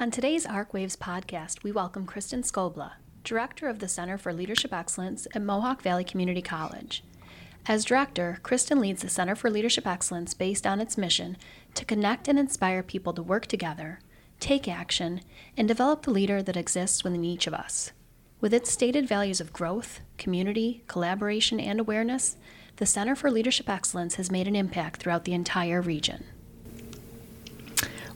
On today's ArcWaves podcast, we welcome Kristen Skobla, Director of the Center for Leadership Excellence at Mohawk Valley Community College. As director, Kristen leads the Center for Leadership Excellence based on its mission to connect and inspire people to work together, take action, and develop the leader that exists within each of us. With its stated values of growth, community, collaboration, and awareness, the Center for Leadership Excellence has made an impact throughout the entire region.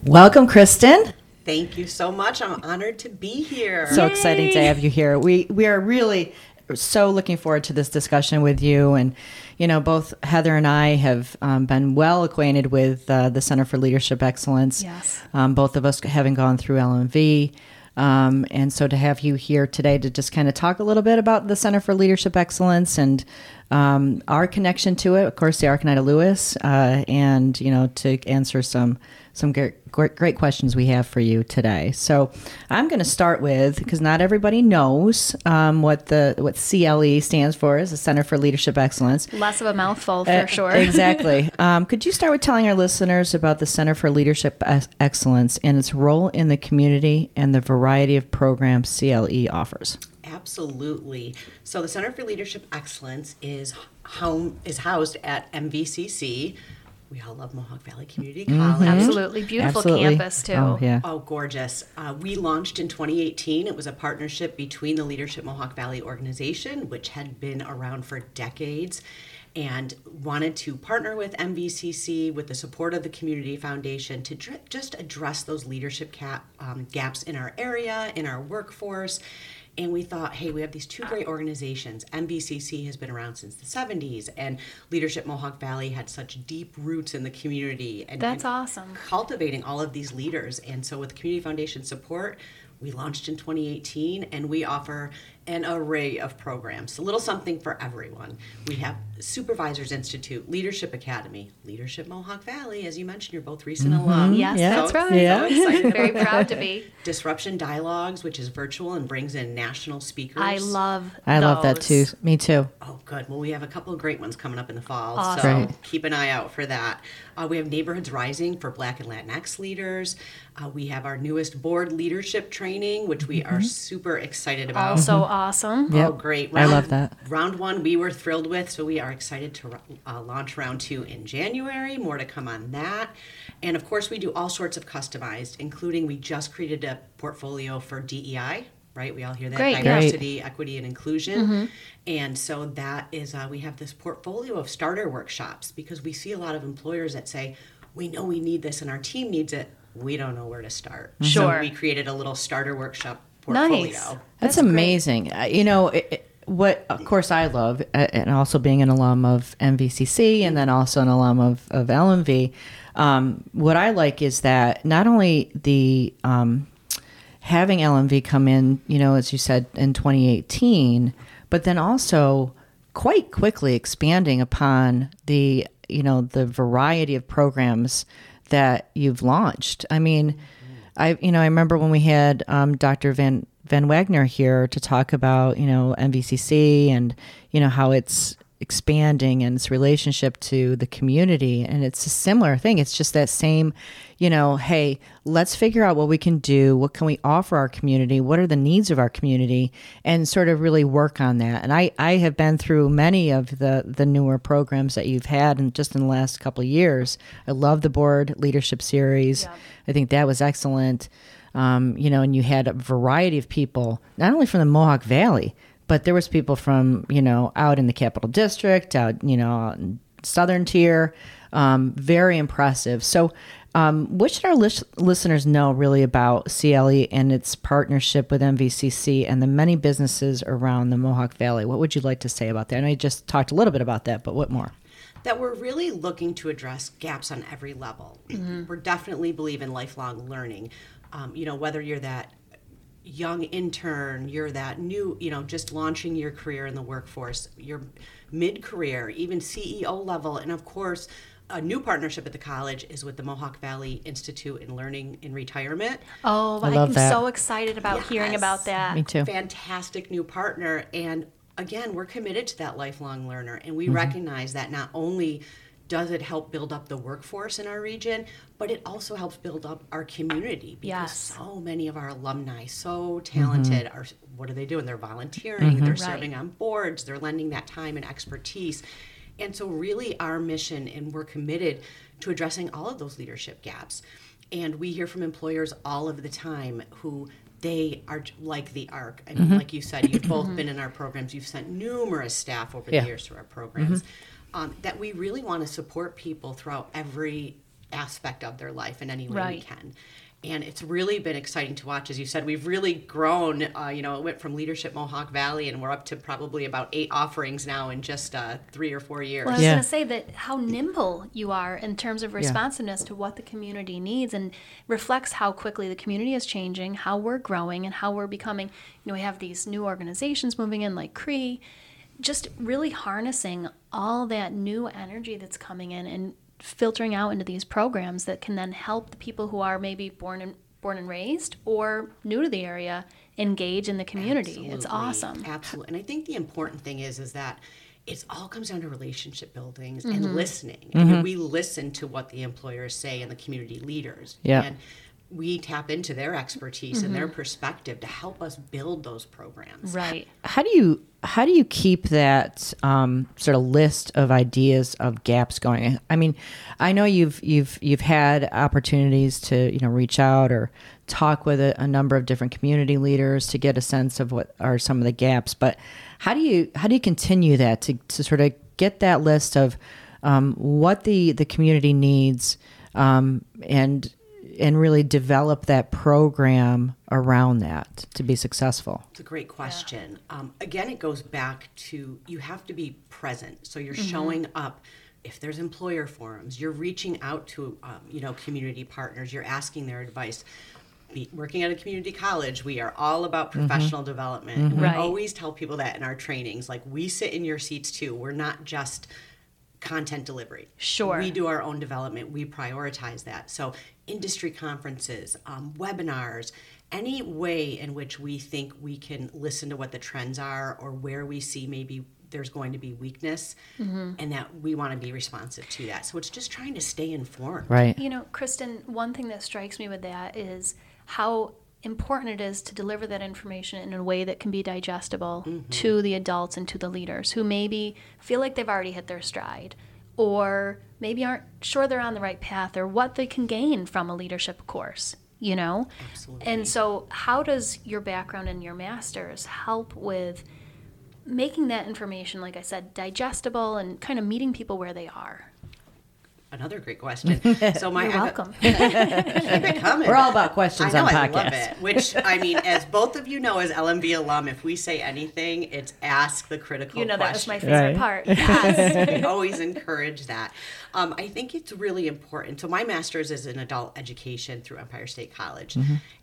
Welcome, Kristen. Thank you so much. I'm honored to be here. So exciting to have you here. We we are really so looking forward to this discussion with you. And you know, both Heather and I have um, been well acquainted with uh, the Center for Leadership Excellence. Yes. Um, both of us having gone through LMV. Um, and so to have you here today to just kind of talk a little bit about the Center for Leadership Excellence and um, our connection to it, of course, the Arc Oneida-Lewis, uh, and you know to answer some some great, great questions we have for you today. So I'm going to start with because not everybody knows um, what the what CLE stands for, is the Center for Leadership Excellence. Less of a mouthful for Uh, sure. exactly. Um, could you start with telling our listeners about the Center for Leadership Excellence and its role in the community and the variety of programs CLE offers? Absolutely. So the Center for Leadership Excellence is home is housed at MVCC. We all love Mohawk Valley Community College. Absolutely beautiful Absolutely. campus too. Oh, yeah. Oh, gorgeous. Uh, we launched in 2018. It was a partnership between the Leadership Mohawk Valley organization, which had been around for decades, and wanted to partner with MVCC with the support of the Community Foundation to dr- just address those leadership cap, um, gaps in our area, in our workforce. And we thought, hey, we have these two great organizations. MVCC has been around since the 70s, and Leadership Mohawk Valley had such deep roots in the community. And, That's and awesome. cultivating all of these leaders. And so, with Community Foundation support, we launched in 2018 and we offer an array of programs, a little something for everyone. We have Supervisors Institute, Leadership Academy, Leadership Mohawk Valley, as you mentioned, you're both recent alum. Yes, Yeah. that's right. Yeah. So excited Very proud to be. Disruption Dialogues, which is virtual and brings in national speakers. I love. I love that too. Me too. Oh, good. Well, we have a couple of great ones coming up in the fall, Awesome. so Great. keep an eye out for that. Uh, we have Neighborhoods Rising for Black and Latinx leaders. Uh, we have our newest board leadership training, which we are super excited about. Also awesome. Yep. Oh, great. I love that. Round one, we were thrilled with, so we are excited to uh, launch round two in January. More to come on that. And of course, we do all sorts of customized, including we just created a portfolio for DEI, right? We all hear that Great, yeah. diversity, equity, and inclusion. And so that is, uh, we have this portfolio of starter workshops because we see a lot of employers that say, we know we need this and our team needs it. We don't know where to start. Sure. So we created a little starter workshop portfolio. Nice. That's, That's amazing. Uh, you know, it, it- what of course I love, uh, and also being an alum of MVCC and then also an alum of, of LMV, um, what I like is that not only the um, having LMV come in, you know, as you said in 2018, but then also quite quickly expanding upon the you know the variety of programs that you've launched. I mean, I you know I remember when we had um, Dr. Van Van Wagoner here to talk about you know MVCC and you know how it's expanding and its relationship to the community. And it's a similar thing. It's just that same you know hey let's figure out what we can do. What can we offer our community? What are the needs of our community? And sort of really work on that. And i i have been through many of the the newer programs that you've had and just in the last couple of years. I love the board leadership series. I think that was excellent. Um, you know and you had a variety of people not only from the mohawk valley but there was people from you know out in the capital district out you know in southern tier um, very impressive. So um, what should our lis- listeners know really about cle and its partnership with mvcc and the many businesses around the mohawk valley? What would you like to say about that? I know you just talked a little bit about that but what more? That we're really looking to address gaps on every level. We're definitely believe in lifelong learning. Um, you know, whether you're that young intern, you're that new, you know, just launching your career in the workforce, you're mid-career, even CEO level, and of course, a new partnership at the college is with the Mohawk Valley Institute in Learning in Retirement. Oh, I I'm that. so excited about hearing about that. me too fantastic new partner and again we're committed to that lifelong learner and Mm-hmm. we recognize that not only does it help build up the workforce in our region, but it also helps build up our community because Yes. so many of our alumni, so talented, mm-hmm. are what are they doing? They're volunteering, mm-hmm. they're Right. serving on boards, they're lending that time and expertise. And so, really, our mission, and we're committed to addressing all of those leadership gaps. And we hear from employers all of the time who they are like the ARC. I mean, mm-hmm. like you said, you've both been in our programs, you've sent numerous staff over Yeah. the years through our programs. Um, that we really want to support people throughout every aspect of their life in any way we can. And it's really been exciting to watch. As you said, we've really grown. Uh, you know, it went from leadership Mohawk Valley, and we're up to probably about eight offerings now in just uh, three or four years. Well, I was Yeah. going to say that how nimble you are in terms of responsiveness to what the community needs and reflects how quickly the community is changing, how we're growing, and how we're becoming. You know, we have these new organizations moving in like Cree, just really harnessing all that new energy that's coming in and filtering out into these programs that can then help the people who are maybe born and born and raised or new to the area engage in the community. It's awesome. Absolutely. And I think the important thing is is that it all comes down to relationship buildings Mm-hmm. and listening. I mean, we listen to what the employers say and the community leaders. Yeah. And we tap into their expertise and Mm-hmm. their perspective to help us build those programs. Right. how do you how do you keep that um, sort of list of ideas of gaps going? I mean, I know you've you've you've had opportunities to you know reach out or talk with a, a number of different community leaders to get a sense of what are some of the gaps. But how do you how do you continue that to, to sort of get that list of um, what the the community needs um, and and really develop that program around that to be successful? It's a great question. Um, again, it goes back to you have to be present. So you're Mm-hmm. showing up. If there's employer forums, you're reaching out to um, you know community partners. You're asking their advice. Be, working at a community college, we are all about professional development. And we Right. always tell people that in our trainings. Like we sit in your seats too. We're not just content delivery. Sure. We do our own development. We prioritize that. So, industry conferences, um, webinars, any way in which we think we can listen to what the trends are or where we see maybe there's going to be weakness and that we want to be responsive to that. So, it's just trying to stay informed. Right. You know, Kristen, one thing that strikes me with that is how important it is to deliver that information in a way that can be digestible mm-hmm. to the adults and to the leaders who maybe feel like they've already hit their stride or maybe aren't sure they're on the right path or what they can gain from a leadership course, you know? Absolutely. And so, how does your background and your master's help with making that information, like I said, digestible and kind of meeting people where they are? Another great question. So, my You're I have welcome. Keep it coming. We're all about questions I know, on I love it. Which I mean, as both of you know, as LMV alum, if we say anything, it's ask the critical. Question. You know, that was my favorite Right. part. Yes, we always encourage that. Um, I think it's really important. So my master's is in adult education through Empire State College,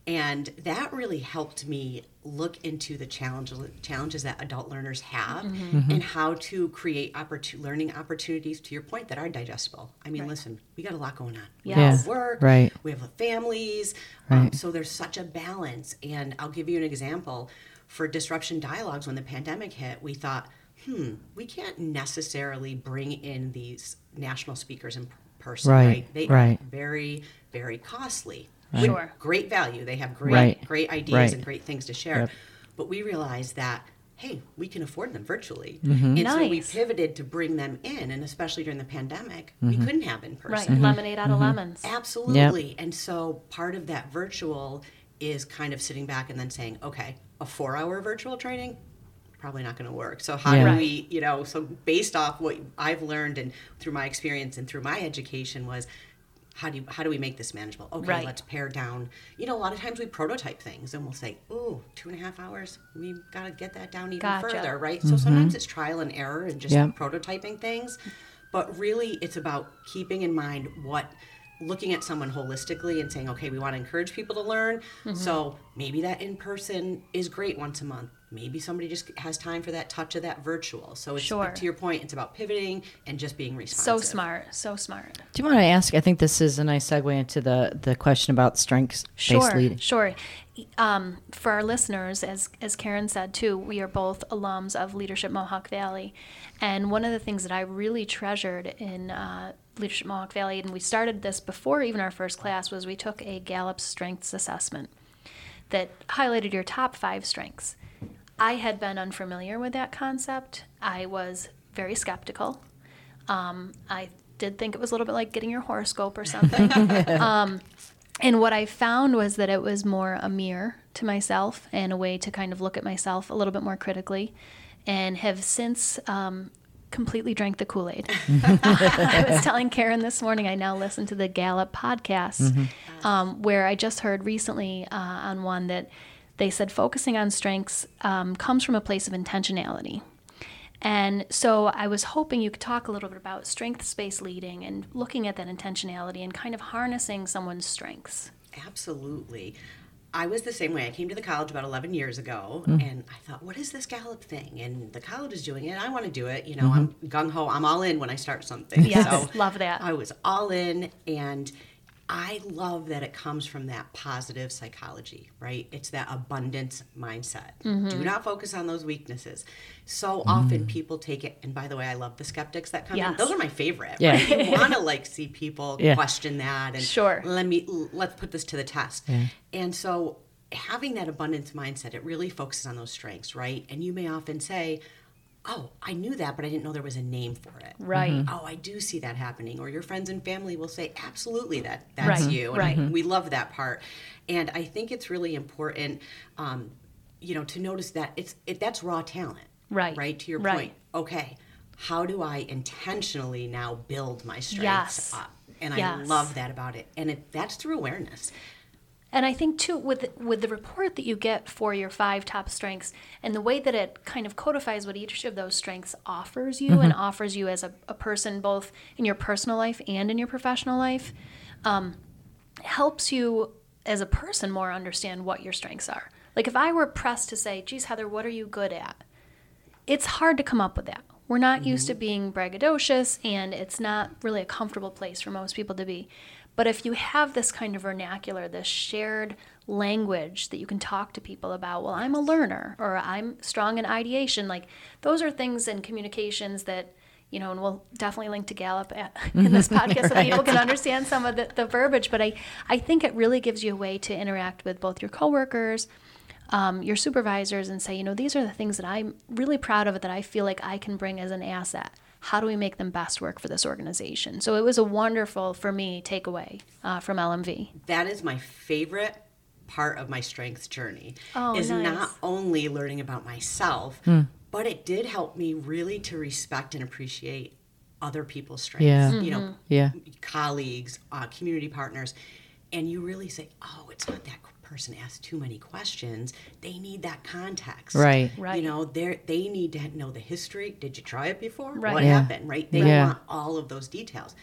and that really helped me look into the challenges challenges that adult learners have and how to create opportu- learning opportunities. To your point, that are digestible. I mean, listen, we got a lot going on. We Yes. have work, Right. We have families, um, Right. so there's such a balance. And I'll give you an example. For disruption dialogues, when the pandemic hit, we thought, hmm, we can't necessarily bring in these national speakers in person, Right, right? They right. are very, very costly. Right. With Sure. Great value. They have great, Right, great ideas right. and great things to share. Yep. But we realized that, hey, we can afford them virtually. Mm-hmm. And so we pivoted to bring them in. And especially during the pandemic, we mm-hmm. couldn't have in person. Right, person. Mm-hmm. lemonade out of lemons. Absolutely. And so part of that virtual is kind of sitting back and then saying, okay, a four hour virtual training, probably not going to work. So how Yeah. do we, you know, so based off what I've learned and through my experience and through my education was how do you, how do we make this manageable? Okay, Right. let's pare down. You know, a lot of times we prototype things and we'll say, ooh, two and a half hours. We got to get that down even Gotcha. further, right? So mm-hmm. sometimes it's trial and error and just Yeah. prototyping things. But really, it's about keeping in mind what looking at someone holistically and saying, okay, we want to encourage people to learn. Mm-hmm. So maybe that in person is great once a month. Maybe somebody just has time for that touch of that virtual. So it's Sure. to your point, it's about pivoting and just being responsive. So smart, so smart. Do you want to ask? I think this is a nice segue into the the question about strengths based Sure, leading. sure. Um, for our listeners, as as Karen said too, we are both alums of Leadership Mohawk Valley, and one of the things that I really treasured in uh, Leadership Mohawk Valley, and we started this before even our first class, was we took a Gallup Strengths Assessment that highlighted your top five strengths. I had been unfamiliar with that concept. I was very skeptical. Um, I did think it was a little bit like getting your horoscope or something. um, and what I found was that it was more a mirror to myself and a way to kind of look at myself a little bit more critically, and have since um, completely drank the Kool Aid. I was telling Karen this morning, I now listen to the Gallup podcast, um, where I just heard recently uh, on one that they said focusing on strengths um, comes from a place of intentionality. And so I was hoping you could talk a little bit about strengths based leading and looking at that intentionality and kind of harnessing someone's strengths. Absolutely. I was the same way. I came to the college about 11 years ago Mm. and I thought, what is this Gallup thing? And the college is doing it. I want to do it. You know, Mm-hmm. I'm gung ho. I'm all in when I start something. Yes, So love that. I was all in and I love that it comes from that positive psychology, right? It's that abundance mindset. Mm-hmm. Do not focus on those weaknesses. So Mm. often people take it, and by the way, I love the skeptics that come in. Yes. Those are my favorite. Yeah. Right? You want to like see people Yeah. question that and Sure. let me let's put this to the test. Yeah. And so having that abundance mindset, it really focuses on those strengths, right? And you may often say, "Oh, I knew that, but I didn't know there was a name for it." Right. Oh, I do see that happening. Or your friends and family will say, "Absolutely, that that's Right, you." And right. we love that part. And I think it's really important, um, you know, to notice that it's it that's raw talent. Right, Right. To your right. point. Okay. How do I intentionally now build my strengths Yes. up? And I love that about it. And it, that's through awareness. And I think too with with the report that you get for your five top strengths and the way that it kind of codifies what each of those strengths offers you and offers you as a, a person both in your personal life and in your professional life um, helps you as a person more understand what your strengths are. Like if I were pressed to say, geez, Heather, what are you good at? It's hard to come up with that. We're not used to being braggadocious, and it's not really a comfortable place for most people to be. But if you have this kind of vernacular, this shared language that you can talk to people about, well, I'm a learner or I'm strong in ideation, like those are things in communications that, you know, and we'll definitely link to Gallup at, in this podcast so people can understand some of the, the verbiage. But I, I think it really gives you a way to interact with both your coworkers, um, your supervisors and say, you know, these are the things that I'm really proud of that I feel like I can bring as an asset. How do we make them best work for this organization? So it was a wonderful, for me, takeaway uh, from LMV. that is my favorite part of my strengths journey Oh, is nice. not only learning about myself but it did help me really to respect and appreciate other people's strengths Yeah. you know Yeah. colleagues uh, community partners and you really say oh it's not that person asked too many questions they need that context Right. Right. you know they they need to know the history did you try it before Right. what Yeah. happened right they Yeah. want all of those details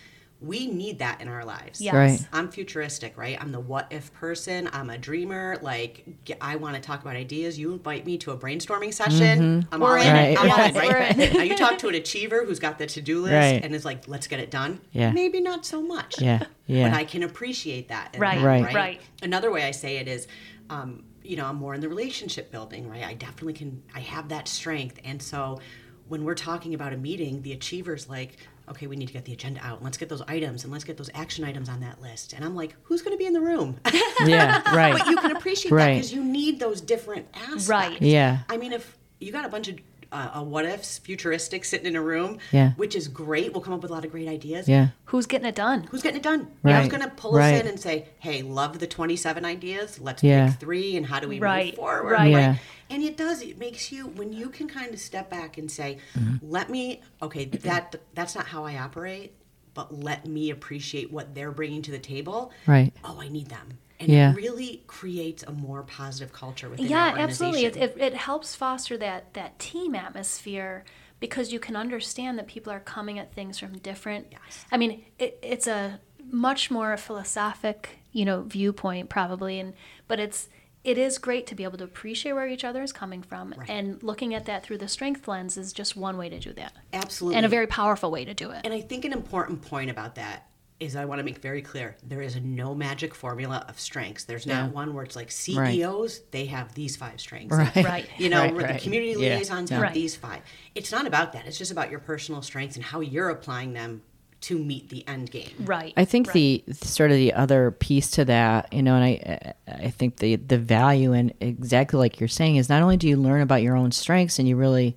we need that in our lives Yes. Right. I'm futuristic, right? I'm the what if person. I'm a dreamer. Like I want to talk about ideas. You invite me to a brainstorming session. I'm all We're in. in it. I'm all in, right? in. now you talk to an achiever who's got the to-do list Right. and is like, let's get it done. Yeah. Maybe not so much. Yeah. Yeah. But I can appreciate that. in Right, them, Right. right. Another way I say it is, um, you know, I'm more in the relationship building, right? I definitely can. I have that strength, and so when we're talking about a meeting, the achiever's like, okay, we need to get the agenda out, and let's get those items, and let's get those action items on that list. And I'm like, who's going to be in the room? yeah. Right. but you can appreciate that because you need those different aspects. Right. Yeah. I mean, if you got a bunch of uh, uh, what ifs, futuristic, sitting in a room, Yeah. which is great. We'll come up with a lot of great ideas. Yeah. Who's getting it done? Who's getting it done? Right. Who's going to pull Right. us in and say, "Hey, love the twenty-seven ideas. Let's Yeah. pick three, and how do we Right, move forward?" right. Yeah. And it does. It makes you when you can kind of step back and say, Mm-hmm. "Let me." Okay, that that's not how I operate, but let me appreciate what they're bringing to the table. Right. Oh, I need them. And Yeah. it really creates a more positive culture within the organization. yeah absolutely it, it, it helps foster that that team atmosphere because you can understand that people are coming at things from different Yes. i mean it, it's a much more philosophic you know viewpoint probably and but it's it is great to be able to appreciate where each other is coming from, Right. and looking at that through the strength lens is just one way to do that, Absolutely. and a very powerful way to do it. And I think an important point about that is I want to make very clear there is no magic formula of strengths. There's not one where it's like CEOs, they have these five strengths. Right. Right. You know, Right, where right. the community Yeah. liaisons Yeah. have Right. these five. It's not about that. It's just about your personal strengths and how you're applying them to meet the end game. Right. I think right. the sort of the other piece to that, you know, and I I think the the value and exactly like you're saying is not only do you learn about your own strengths and you really,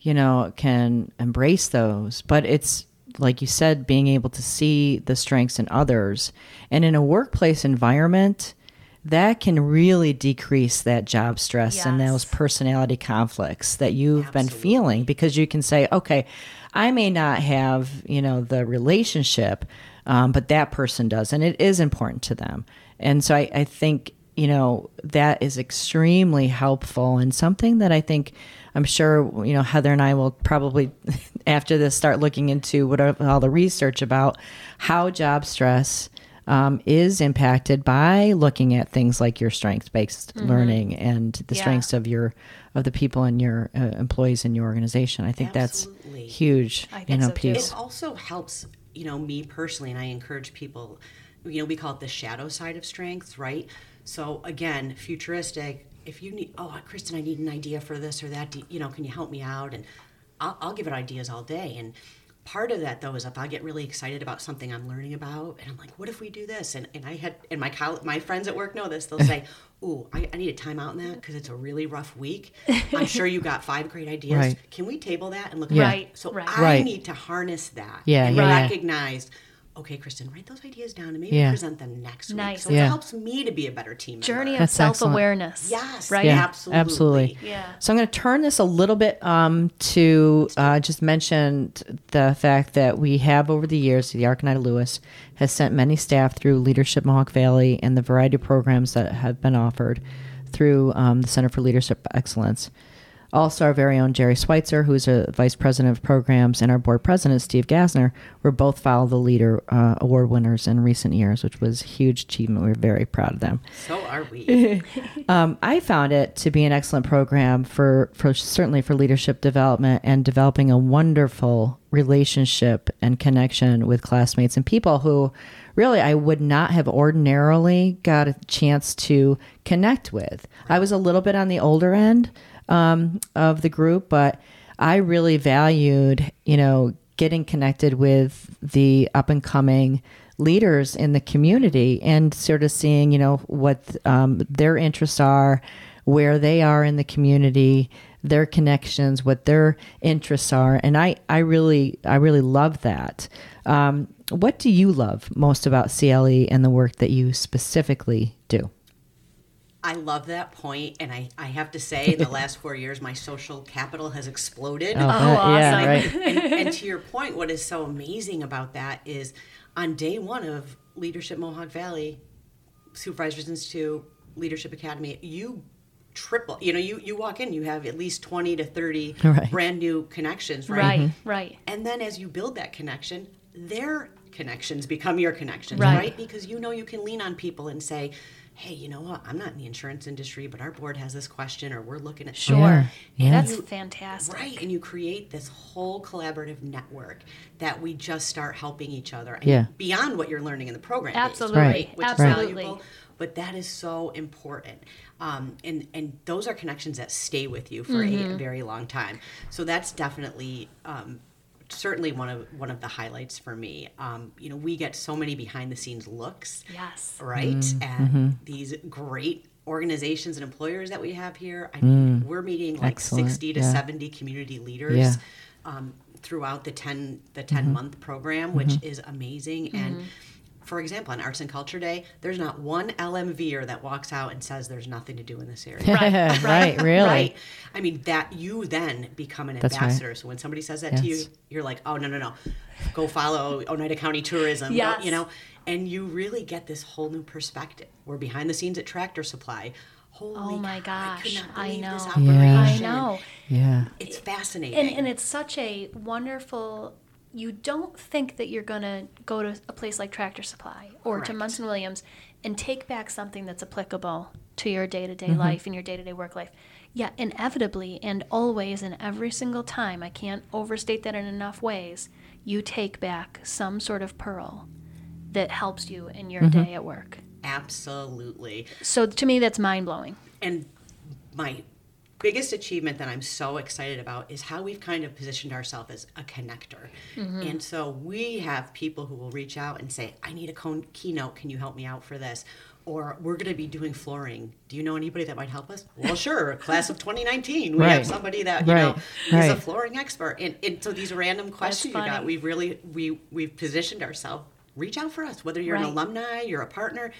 you know, can embrace those, but it's like you said, being able to see the strengths in others, and in a workplace environment, that can really decrease that job stress and those personality conflicts that you've been feeling because you can say, okay, I may not have, you know, the relationship, um, but that person does, and it is important to them. And so I, I think, you know, that is extremely helpful and something that I think I'm sure, you know, Heather and I will probably, after this, start looking into what all the research about how job stress um, is impacted by looking at things like your strengths based learning and the Mm-hmm. Yeah. strengths of your of the people and your uh, employees in your organization. I think Absolutely. that's huge, I you know, so, too. piece. It also helps, you know, me personally, and I encourage people, you know, we call it the shadow side of strengths, right? So again, futuristic. If you need, oh, Kristen, I need an idea for this or that. You know, can you help me out? And I'll, I'll give it ideas all day. And part of that though is if I get really excited about something I'm learning about, and I'm like, what if we do this? And and I had, and my coll- my friends at work know this. They'll say, "Ooh, I, I need a timeout in that because it's a really rough week. I'm sure you got five great ideas. Right. Can we table that and look Yeah. at Right, So right. I Right. need to harness that Yeah, and yeah, yeah. Recognize okay kristen write those ideas down and maybe Yeah. present them next week Nice. so Yeah. it helps me to be a better team member. journey of self awareness. yes Right. yeah, Yeah, absolutely absolutely. Yeah. So I'm going to turn this a little bit um, to uh, just mention the fact that we have over the years, the Arc Oneida-Lewis has sent many staff through Leadership Mohawk Valley and the variety of programs that have been offered through um, the Center for Leadership Excellence. Also, our very own Jerry Schweitzer, who's a vice president of programs, and our board president, Steve Gassner, were both Follow the Leader uh, award winners in recent years, which was a huge achievement. We are very proud of them. so are we Um, I found it to be an excellent program for, for certainly for leadership development and developing a wonderful relationship and connection with classmates and people who really I would not have ordinarily got a chance to connect with. I was a little bit on the older end um, of the group, but I really valued, you know, getting connected with the up and coming leaders in the community and sort of seeing, you know, what um, their interests are, where they are in the community, their connections, what their interests are, and I, I really, I really love that. Um, what do you love most about CLE and the work that you specifically do? I love that point and i, I have to say in the last four years my social capital has exploded Oh, awesome. yeah, right. and, and to your point, what is so amazing about that is on day one of Leadership Mohawk Valley, Supervisors Institute, Leadership Academy, you triple, you know, you, you walk in, you have at least 20 to 30 Right. brand new connections, right? Right. Mm-hmm. Right. And then as you build that connection, their connections become your connections, Right. right? Because you know you can lean on people and say, hey, you know what? I'm not in the insurance industry, but our board has this question, or we're looking at Sure. Yeah. Yeah. That's You- fantastic. Right, and you create this whole collaborative network that we just start helping each other. And Yeah. Beyond what you're learning in the program. days, Absolutely. Right. Which Absolutely. is valuable. But that is so important. Um, and, and those are connections that stay with you for Mm-hmm. a very long time. So that's definitely um, certainly one of one of the highlights for me. Um, you know, we get so many behind the scenes looks Yes. right? And Mm-hmm. these great organizations and employers that we have here. I mean, we're meeting like Mm. Excellent, 60 to yeah. 70 community leaders Yeah. um, throughout the 10 the 10 Mm-hmm. month program, which is amazing. And for example, on Arts and Culture Day, there's not one LMVer that walks out and says there's nothing to do in this area. right, right, really. Right. I mean, that you then become an That's right. ambassador. So when somebody says that to you, you're like, oh, no, no, no. Go follow Oneida County Tourism. Go- you know, and you really get this whole new perspective. We're behind the scenes at Tractor Supply. Holy Oh my cow, I could gosh, not I believe this know. operation. I know. Yeah. It's fascinating. And, and it's such a wonderful. You don't think that you're going to go to a place like Tractor Supply or to Munson Williams and take back something that's applicable to your day to day life and your day to day work life. Yeah, inevitably and always and every single time, I can't overstate that in enough ways, you take back some sort of pearl that helps you in your mm-hmm. day at work. Absolutely. So to me, that's mind blowing. And my biggest achievement that I'm so excited about is how we've kind of positioned ourselves as a connector. Mm-hmm. And so we have people who will reach out and say, I need a con- keynote. Can you help me out for this? Or we're going to be doing flooring. Do you know anybody that might help us? Well, sure. Class of 2019. We Right. have somebody that you know Right. is a flooring expert. And, and so these random questions you got, we've really we we've positioned ourselves. Reach out for us, whether you're an alumni, you're a partner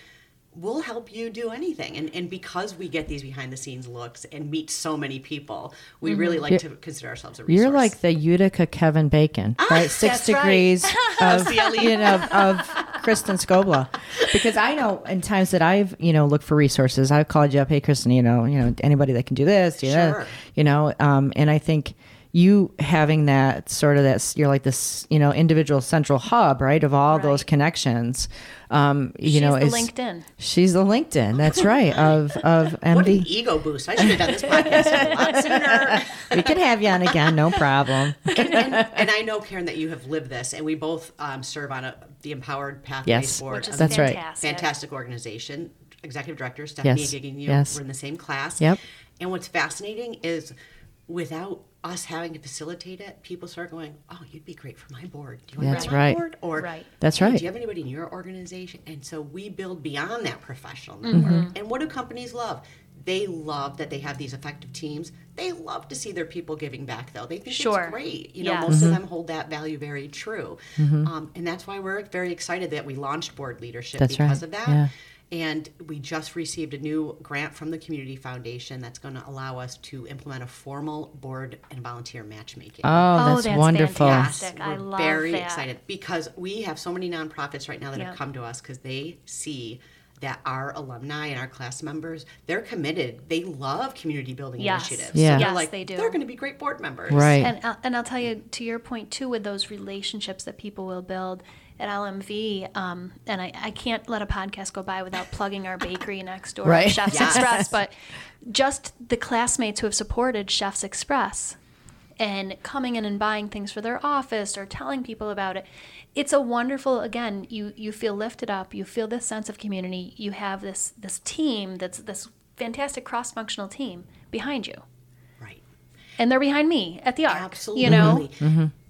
we'll help you do anything. And, and because we get these behind the scenes looks and meet so many people, we really like to consider ourselves a resource. You're like the Utica Kevin Bacon, right? Six That's right. degrees of you know of Kristen Skobla. because I know in times that I've you know looked for resources, I've called you up, hey Kristen, you know, you know anybody that can do this, do that, you know, um, and I think you having that sort of that you're like this you know individual central hub right of all those connections um you She's know the is LinkedIn. she's the linkedin that's right of of what an ego boost. I should have done this podcast a lot sooner. we can have you on again no problem and, and, and I know, Karen, that you have lived this, and we both um, serve on a, the Empowered Pathways Yes. Board. Which is That's right. fantastic. fantastic organization. Executive director Stephanie Yes. Gigging, you Yes. were in the same class. Yep. And what's fascinating is without us having to facilitate it, people start going, "Oh, you'd be great for my board. Do you want That's to be on right. my board?" Or Right. That's "Hey, right. Do you have anybody in your organization? And so we build beyond that professional Mm-hmm. network. And what do companies love? They love that they have these effective teams. They love to see their people giving back, though. They think Sure. it's great. You know, Yes. most Mm-hmm. of them hold that value very true. Um, and that's why we're very excited that we launched board leadership That's because right. of that. Yeah. And we just received a new grant from the Community Foundation that's going to allow us to implement a formal board and volunteer matchmaking. oh Oh, that's, that's wonderful fantastic. I We're love very that. excited because we have so many nonprofits right now that Yeah. have come to us because they see that our alumni and our class members they're committed they love community building Yes. initiatives Yeah. so Yes, like they do. they're going to be great board members Right. And uh, and I'll tell you to your point too with those relationships that people will build at LMV. Um, and I, I can't let a podcast go by without plugging our bakery next door, Right. Chef's Yes. Express. But just the classmates who have supported Chef's Express and coming in and buying things for their office or telling people about it. It's a wonderful again, you you feel lifted up, you feel this sense of community, you have this this team that's this fantastic cross functional team behind you. right And they're behind me at the arc. absolutely You know?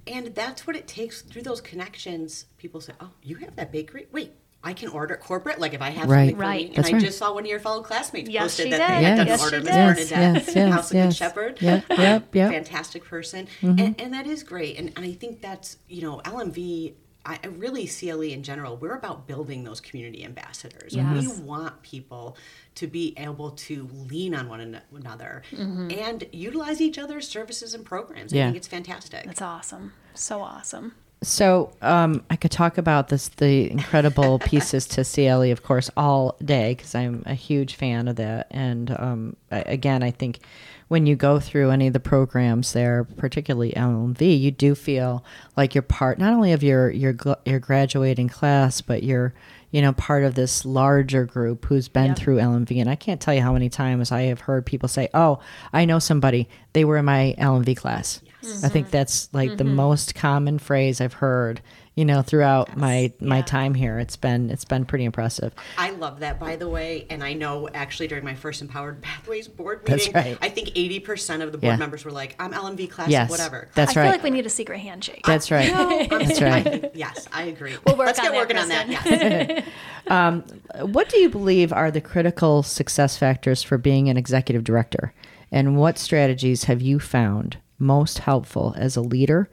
And that's what it takes through those connections people say oh you have that bakery wait I can order it corporate, like if I have Right. something for Right. me. And That's I right. just saw one of your fellow classmates Yes, posted she that did. they had done Yes, an order, she Miss. Bernadette, Yes, yes, House of Good. Shepherd. Yep, yep, yep. fantastic person Mm-hmm. and, and that is great and, and i think that's you know lmv I, I really cle in general we're about building those community ambassadors Yes. we want people to be able to lean on one another Mm-hmm. and utilize each other's services and programs i Yeah. think it's fantastic That's awesome. So awesome. So um, I could talk about this, the incredible pieces to CLE, of course, all day because I'm a huge fan of that. And um, I, again, I think when you go through any of the programs there, particularly LMV, you do feel like you're part not only of your your your graduating class, but you're you know part of this larger group who's been Yep. through LMV. And I can't tell you how many times I have heard people say, "Oh, I know somebody. They were in my LMV class." I think that's like the mm-hmm. most common phrase I've heard, you know, throughout my my Yeah. time here. It's been it's been pretty impressive. I love that, by the way. And I know actually during my first Empowered Pathways board That's meeting, right. I think 80% of the board Yeah. members were like, I'm LMV class, Yes, whatever. that's I feel like we need a secret handshake. That's right. That's I right. think- yes, I agree. We'll work Let's on get that, working on that. Kristen. Yes. Um, what do you believe are the critical success factors for being an executive director? And what strategies have you found most helpful as a leader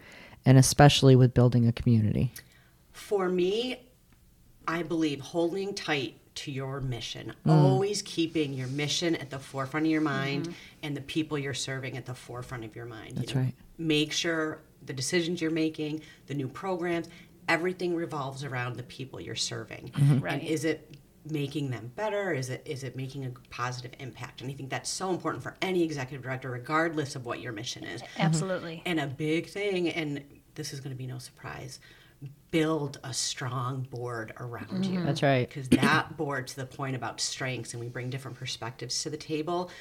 and especially with building a community? For me, I believe holding tight to your mission, Mm. always keeping your mission at the forefront of your mind Mm-hmm. and the people you're serving at the forefront of your mind. That's You know, right. Make sure the decisions you're making, the new programs, everything revolves around the people you're serving. Mm-hmm. Right. And is it making them better? Is it is it making a positive impact? And I think that's so important for any executive director, regardless of what your mission is. Absolutely. And a big thing, and this is going to be no surprise, build a strong board around mm-hmm. you. That's right. Because that board, to the point about strengths, and we bring different perspectives to the table.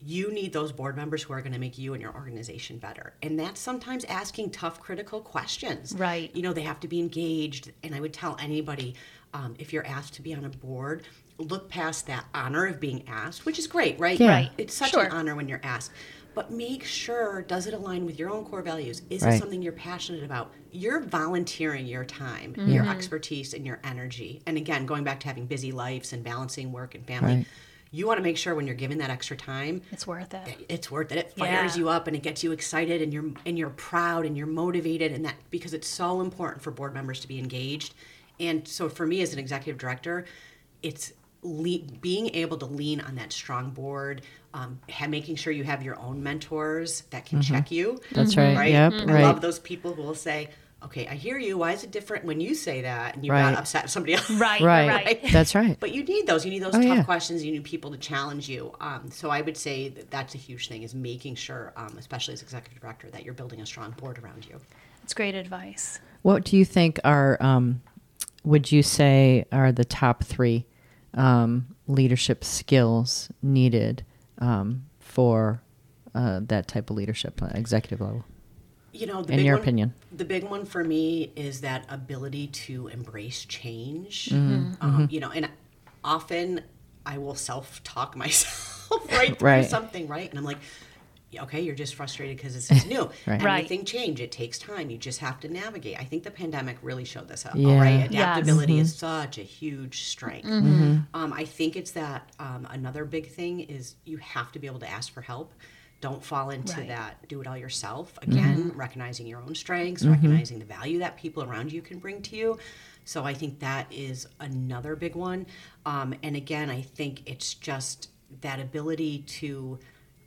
You need those board members who are going to make you and your organization better. And that's sometimes asking tough, critical questions. Right. You know, they have to be engaged. And I would tell anybody um, if you're asked to be on a board, look past that honor of being asked, which is great, right? Yeah. Right. It's such Sure. an honor when you're asked. But make sure, does it align with your own core values? Is Right. it something you're passionate about? You're volunteering your time, Mm-hmm. your expertise, and your energy. And again, going back to having busy lives and balancing work and family, Right. you want to make sure when you're given that extra time, It's worth it. it's worth it. It Yeah. fires you up and it gets you excited and you're and you're proud and you're motivated and that because it's so important for board members to be engaged. And so for me as an executive director, it's le- being able to lean on that strong board, um, ha- making sure you have your own mentors that can check you. Mm-hmm. That's right. Right. Yep, I right. love those people who will say, "Okay, I hear you. Why is it different when you say that?" And you Right. got upset at somebody else. Right, Right. right. That's right. But you need those. You need those Oh, tough yeah. questions. You need people to challenge you. Um, so I would say that that's a huge thing is making sure, um, especially as executive director, that you're building a strong board around you. It's great advice. What do you think are, um, would you say, are the top three um, leadership skills needed um, for uh, that type of leadership, uh, executive level? You know, the In big your one, opinion. the big one for me is that ability to embrace change. Mm-hmm. Um, you know, and often I will self-talk myself right through Right. something, right? And I'm like, "Yeah, okay, you're just frustrated because this is new. Right. Right. Everything change. It takes time. You just have to navigate. I think the pandemic really showed this. up. Yeah. right, Yes. adaptability is such a huge strength. Um, I think it's that um, another big thing is you have to be able to ask for help. Don't fall into Right. that do it all yourself. Again, recognizing your own strengths, recognizing the value that people around you can bring to you. So I think that is another big one. Um, and again, I think it's just that ability to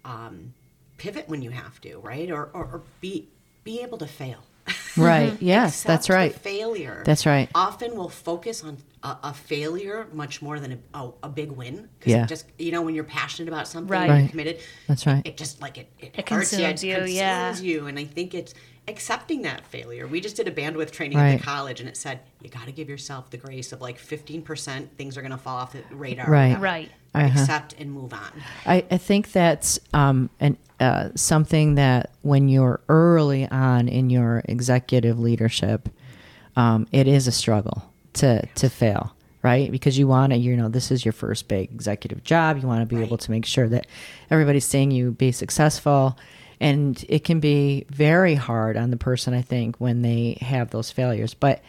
um, pivot when you have to, right? Or, or, or be be able to fail. Right. Yes, Accept that's the right. failure. That's right. Often we'll focus on a, a failure much more than a, a, a big win. Because Yeah. just you know when you're passionate about something, Right. you're committed. That's right. It just like it it, It hurts consumes you, you, it consumes yeah. you, and I think it's accepting that failure. We just did a bandwidth training Right. at the college, and it said you got to give yourself the grace of like 15% things are going to fall off the radar. Right. Right. Uh-huh. Accept and move on. I, I think that's um, an, uh, something that when you're early on in your executive leadership, um, it is a struggle to to fail, right? Because you want to, you know, this is your first big executive job. You want to be able to make sure that everybody's seeing you be successful. And it can be very hard on the person, I think, when they have those failures. But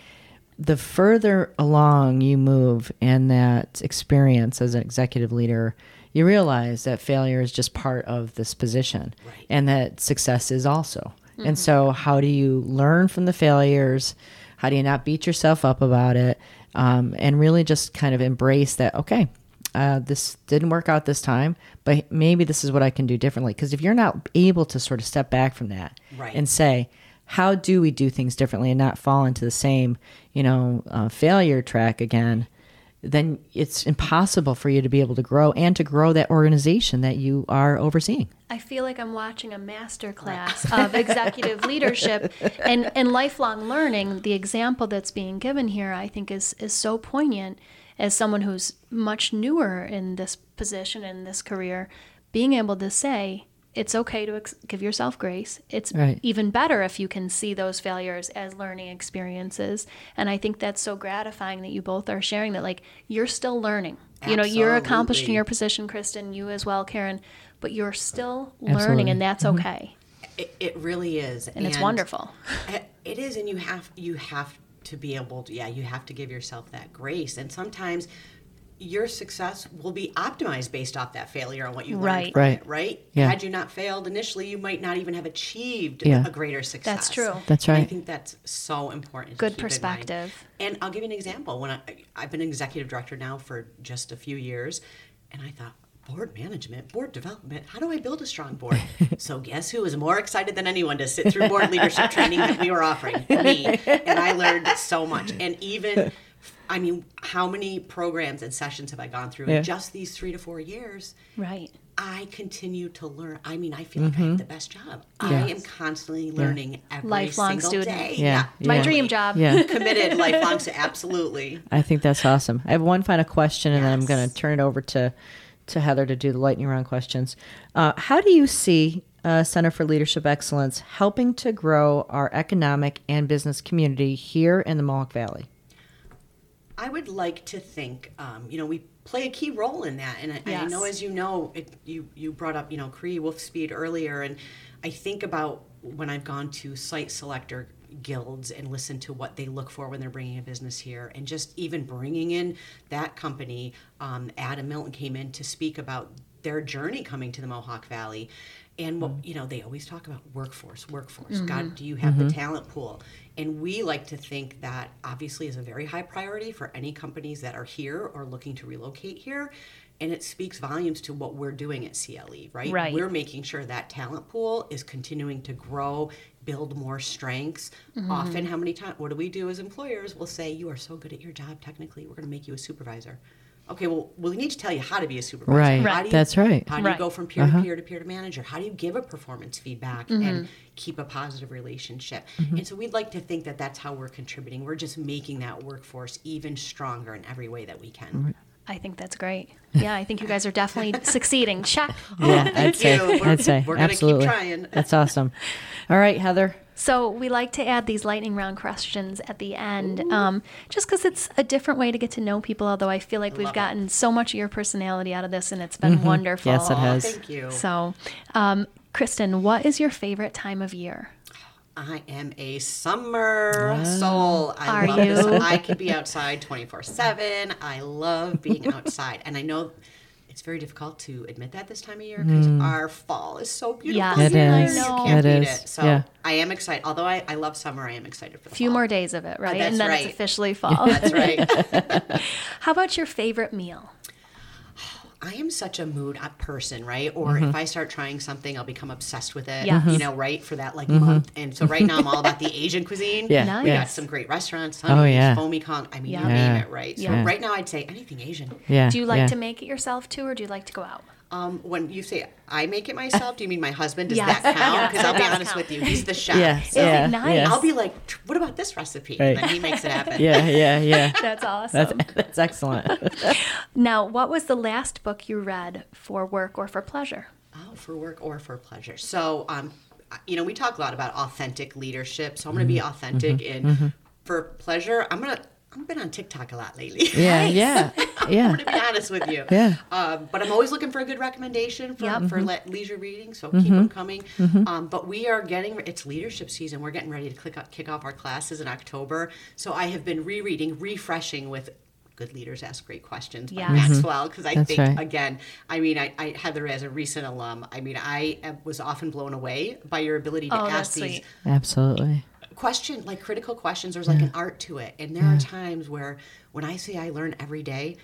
the further along you move in that experience as an executive leader, you realize that failure is just part of this position Right. and that success is also. And so, how do you learn from the failures? How do you not beat yourself up about it? Um, and really just kind of embrace that, okay, uh, this didn't work out this time, but maybe this is what I can do differently. Because if you're not able to sort of step back from that Right. and say, how do we do things differently and not fall into the same, you know, uh, failure track again, then it's impossible for you to be able to grow and to grow that organization that you are overseeing. I feel like I'm watching a master class of executive leadership and, and lifelong learning. The example that's being given here, I think, is, is so poignant as someone who's much newer in this position, in this career, being able to say, it's okay to ex- give yourself grace. It's Right. even better if you can see those failures as learning experiences. And I think that's so gratifying that you both are sharing that, like, you're still learning. You know, you're accomplished in your position, Kristen, you as well, Karen, but you're still Absolutely. learning, and that's mm-hmm. okay. It, it really is, And it's wonderful. It- It is, and you have you have to be able to. Yeah, you have to give yourself that grace, and sometimes your success will be optimized based off that failure and what you learned Right. from Right. it. Right. Yeah. Had you not failed initially, you might not even have achieved Yeah. a greater success. That's true. That's And I think that's so important. to Good keep in mind. perspective. And I'll give you an example. When I, I've been executive director now for just a few years, and I thought, board management, board development, how do I build a strong board? so guess who was more excited than anyone to sit through board leadership training that we were offering? Me. And I learned so much. And even I mean, how many programs and sessions have I gone through Yeah. in just these three to four years? Right. I continue to learn. I mean, I feel like I have the best job. I Mm-hmm. Am constantly learning every Lifelong single student. day. Yeah, My Yeah. dream job. Yeah. Committed, lifelong, so absolutely. I think that's awesome. I have one final question, and then I'm going to turn it over to to Heather to do the lightning round questions. Uh, how do you see uh, Center for Leadership Excellence helping to grow our economic and business community here in the Mohawk Valley? I would like to think, um, you know, we play a key role in that. And I, I know, as you know, it, you you brought up, you know, Cree Wolfspeed earlier, and I think about when I've gone to site selector guilds and listened to what they look for when they're bringing a business here, and just even bringing in that company. Um, Adam Milton came in to speak about their journey coming to the Mohawk Valley. And what mm. you know, they always talk about workforce, workforce. Mm-hmm. God, do you have the mm-hmm. talent pool? And we like to think that obviously is a very high priority for any companies that are here or looking to relocate here. And it speaks volumes to what we're doing at CLE, right? Right. We're making sure that talent pool is continuing to grow, build more strengths. Mm-hmm. Often, how many times, what do we do as employers? We'll say, You are so good at your job, technically, we're going to make you a supervisor. Okay, well, we need to tell you how to be a supervisor. Right. Right. you- That's right. How do Right. you go from peer to uh-huh. peer to peer to manager? How do you give a performance feedback mm-hmm. and keep a positive relationship? Mm-hmm. And so we'd like to think that that's how we're contributing. We're just making that workforce even stronger in every way that we can. I think that's great. Yeah, I think you guys are definitely succeeding. Check. Yeah, I'd Thank say, you. We're- I'd say, we're gonna keep absolutely. trying. That's awesome. All right, Heather. So we like to add these lightning round questions at the end, um, just because it's a different way to get to know people. Although I feel like we've love it. gotten so much of your personality out of this, and it's been wonderful. Yes, it has. Thank you. So, um, Kristen, what is your favorite time of year? I am a summer soul. I Are love this. you? I could be outside 24 7. I love being outside. and I know it's very difficult to admit that this time of year because mm. our fall is so beautiful. Yes, It here. is. You I can't It beat is. it. So Yeah. I am excited. Although I, I love summer, I am excited for the A few fall. more days of it, right? that's and then right. it's officially fall. That's right. How about your favorite meal? I am such a mood up person, right? Or mm-hmm. if I start trying something, I'll become obsessed with it. Yes. You know, right for that like mm-hmm. month. And so right now I'm all about the Asian cuisine. Yeah, Nice. we got some great restaurants. Oh, yeah. Foamy Kong. I mean, Yeah. you name it, right? So Yeah. right now I'd say anything Asian. Yeah. Do you like yeah. to make it yourself too, or do you like to go out? Um, when you say I make it myself, do you mean my husband? Does Yes. that count? Because I'll be honest count. with you, he's the chef. Yeah. So yeah. nice? yeah. I'll be like, what about this recipe? Right. And then he makes it happen. Yeah, yeah, yeah. That's awesome. That's, that's excellent. now, what was the last book you read for work or for pleasure? Oh, for work or for pleasure. So, um, you know, we talk a lot about authentic leadership. So I'm going to be authentic and for pleasure. I'm going to. I've been on TikTok a lot lately. Yeah, yeah, yeah. I'm going to be honest with you. Yeah. Um, but I'm always looking for a good recommendation for, Yep. for le- leisure reading, so keep them coming. Um, but we are getting, it's leadership season. We're getting ready to click up, kick off our classes in October. So I have been rereading, refreshing with Good Leaders Ask Great Questions by Yes. Maxwell, because I That's think, right. again, I mean, I, I, Heather, as a recent alum, I mean, I was often blown away by your ability to Oh, ask these. Absolutely. Question like critical questions there's like an art to it. And there are times where when i say i learn every day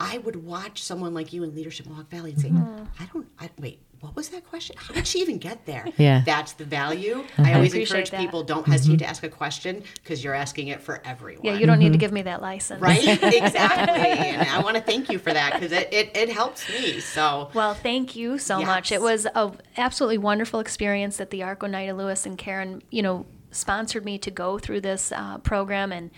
i would watch someone like you in leadership mohawk valley and say Mm-hmm. i don't I, wait what was that question? How did she even get there? Yeah. that's the value. Uh-huh. I always appreciate encourage that. people don't hesitate mm-hmm. to ask a question because you're asking it for everyone. Yeah, you don't need to mm-hmm. give me that license. right? Exactly. And i want to thank you for that because it, it, it helps me. So Well, thank you so much. It was a absolutely wonderful experience that the ARC Oneida Lewis and Karen, you know, sponsored me to go through this uh, program, and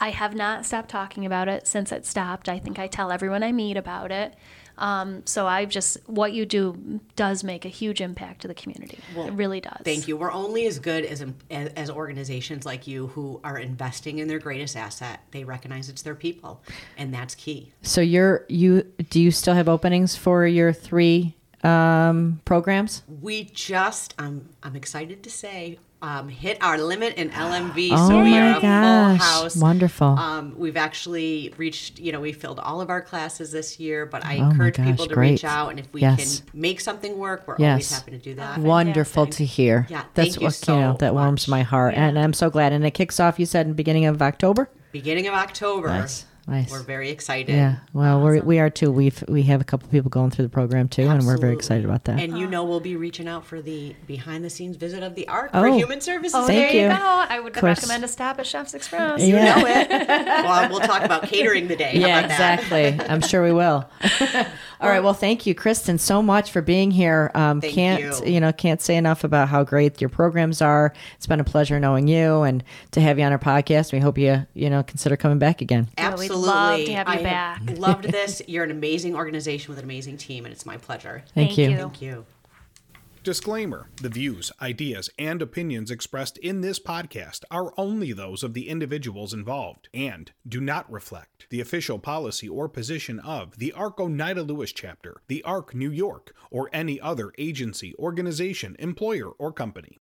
I have not stopped talking about it since it stopped. I think I tell everyone I meet about it. Um, so I've just what you do does make a huge impact to the community. it really does. Thank you. We're only as good as, as as organizations like you who are investing in their greatest asset. They recognize it's their people, and that's key. So you're you do you still have openings for your three um, programs? We just, I'm I'm excited to say, um, hit our limit in LMV. Oh so we are a gosh. full house. Wonderful. Um, we've actually reached, you know, we filled all of our classes this year, but I Oh encourage gosh, people to great. reach out, and if we Yes. can make something work, we're always Yes. happy to do that. Wonderful to hear. Yeah, that's thank you what you know so that warms my heart, and I'm so glad. And it kicks off. You said in the beginning of October. Beginning of October. Nice. Nice. We're very excited. Yeah. Well, we're, we are too. We've we have a couple people going through the program too, and we're very excited about that. And you know we'll be reaching out for the behind the scenes visit of the ARC Oh. for Human Services. Oh, Thank there you. you. go. I would recommend a stop at Chef's Express. You Yeah. know it. well, we'll talk about catering the day. Yeah, exactly. I'm sure we will. All right. Well, thank you, Kristen, so much for being here. Um, Thank can't you. know can't say enough about how great your programs are. It's been a pleasure knowing you and to have you on our podcast. We hope you you know consider coming back again. Yeah, we'd Absolutely. love to have you I back. loved this. You're an amazing organization with an amazing team, and it's my pleasure. Thank, Thank you. you. Thank you. Disclaimer The views, ideas, and opinions expressed in this podcast are only those of the individuals involved and do not reflect the official policy or position of the ARC Oneida Lewis chapter, the ARC New York, or any other agency, organization, employer, or company.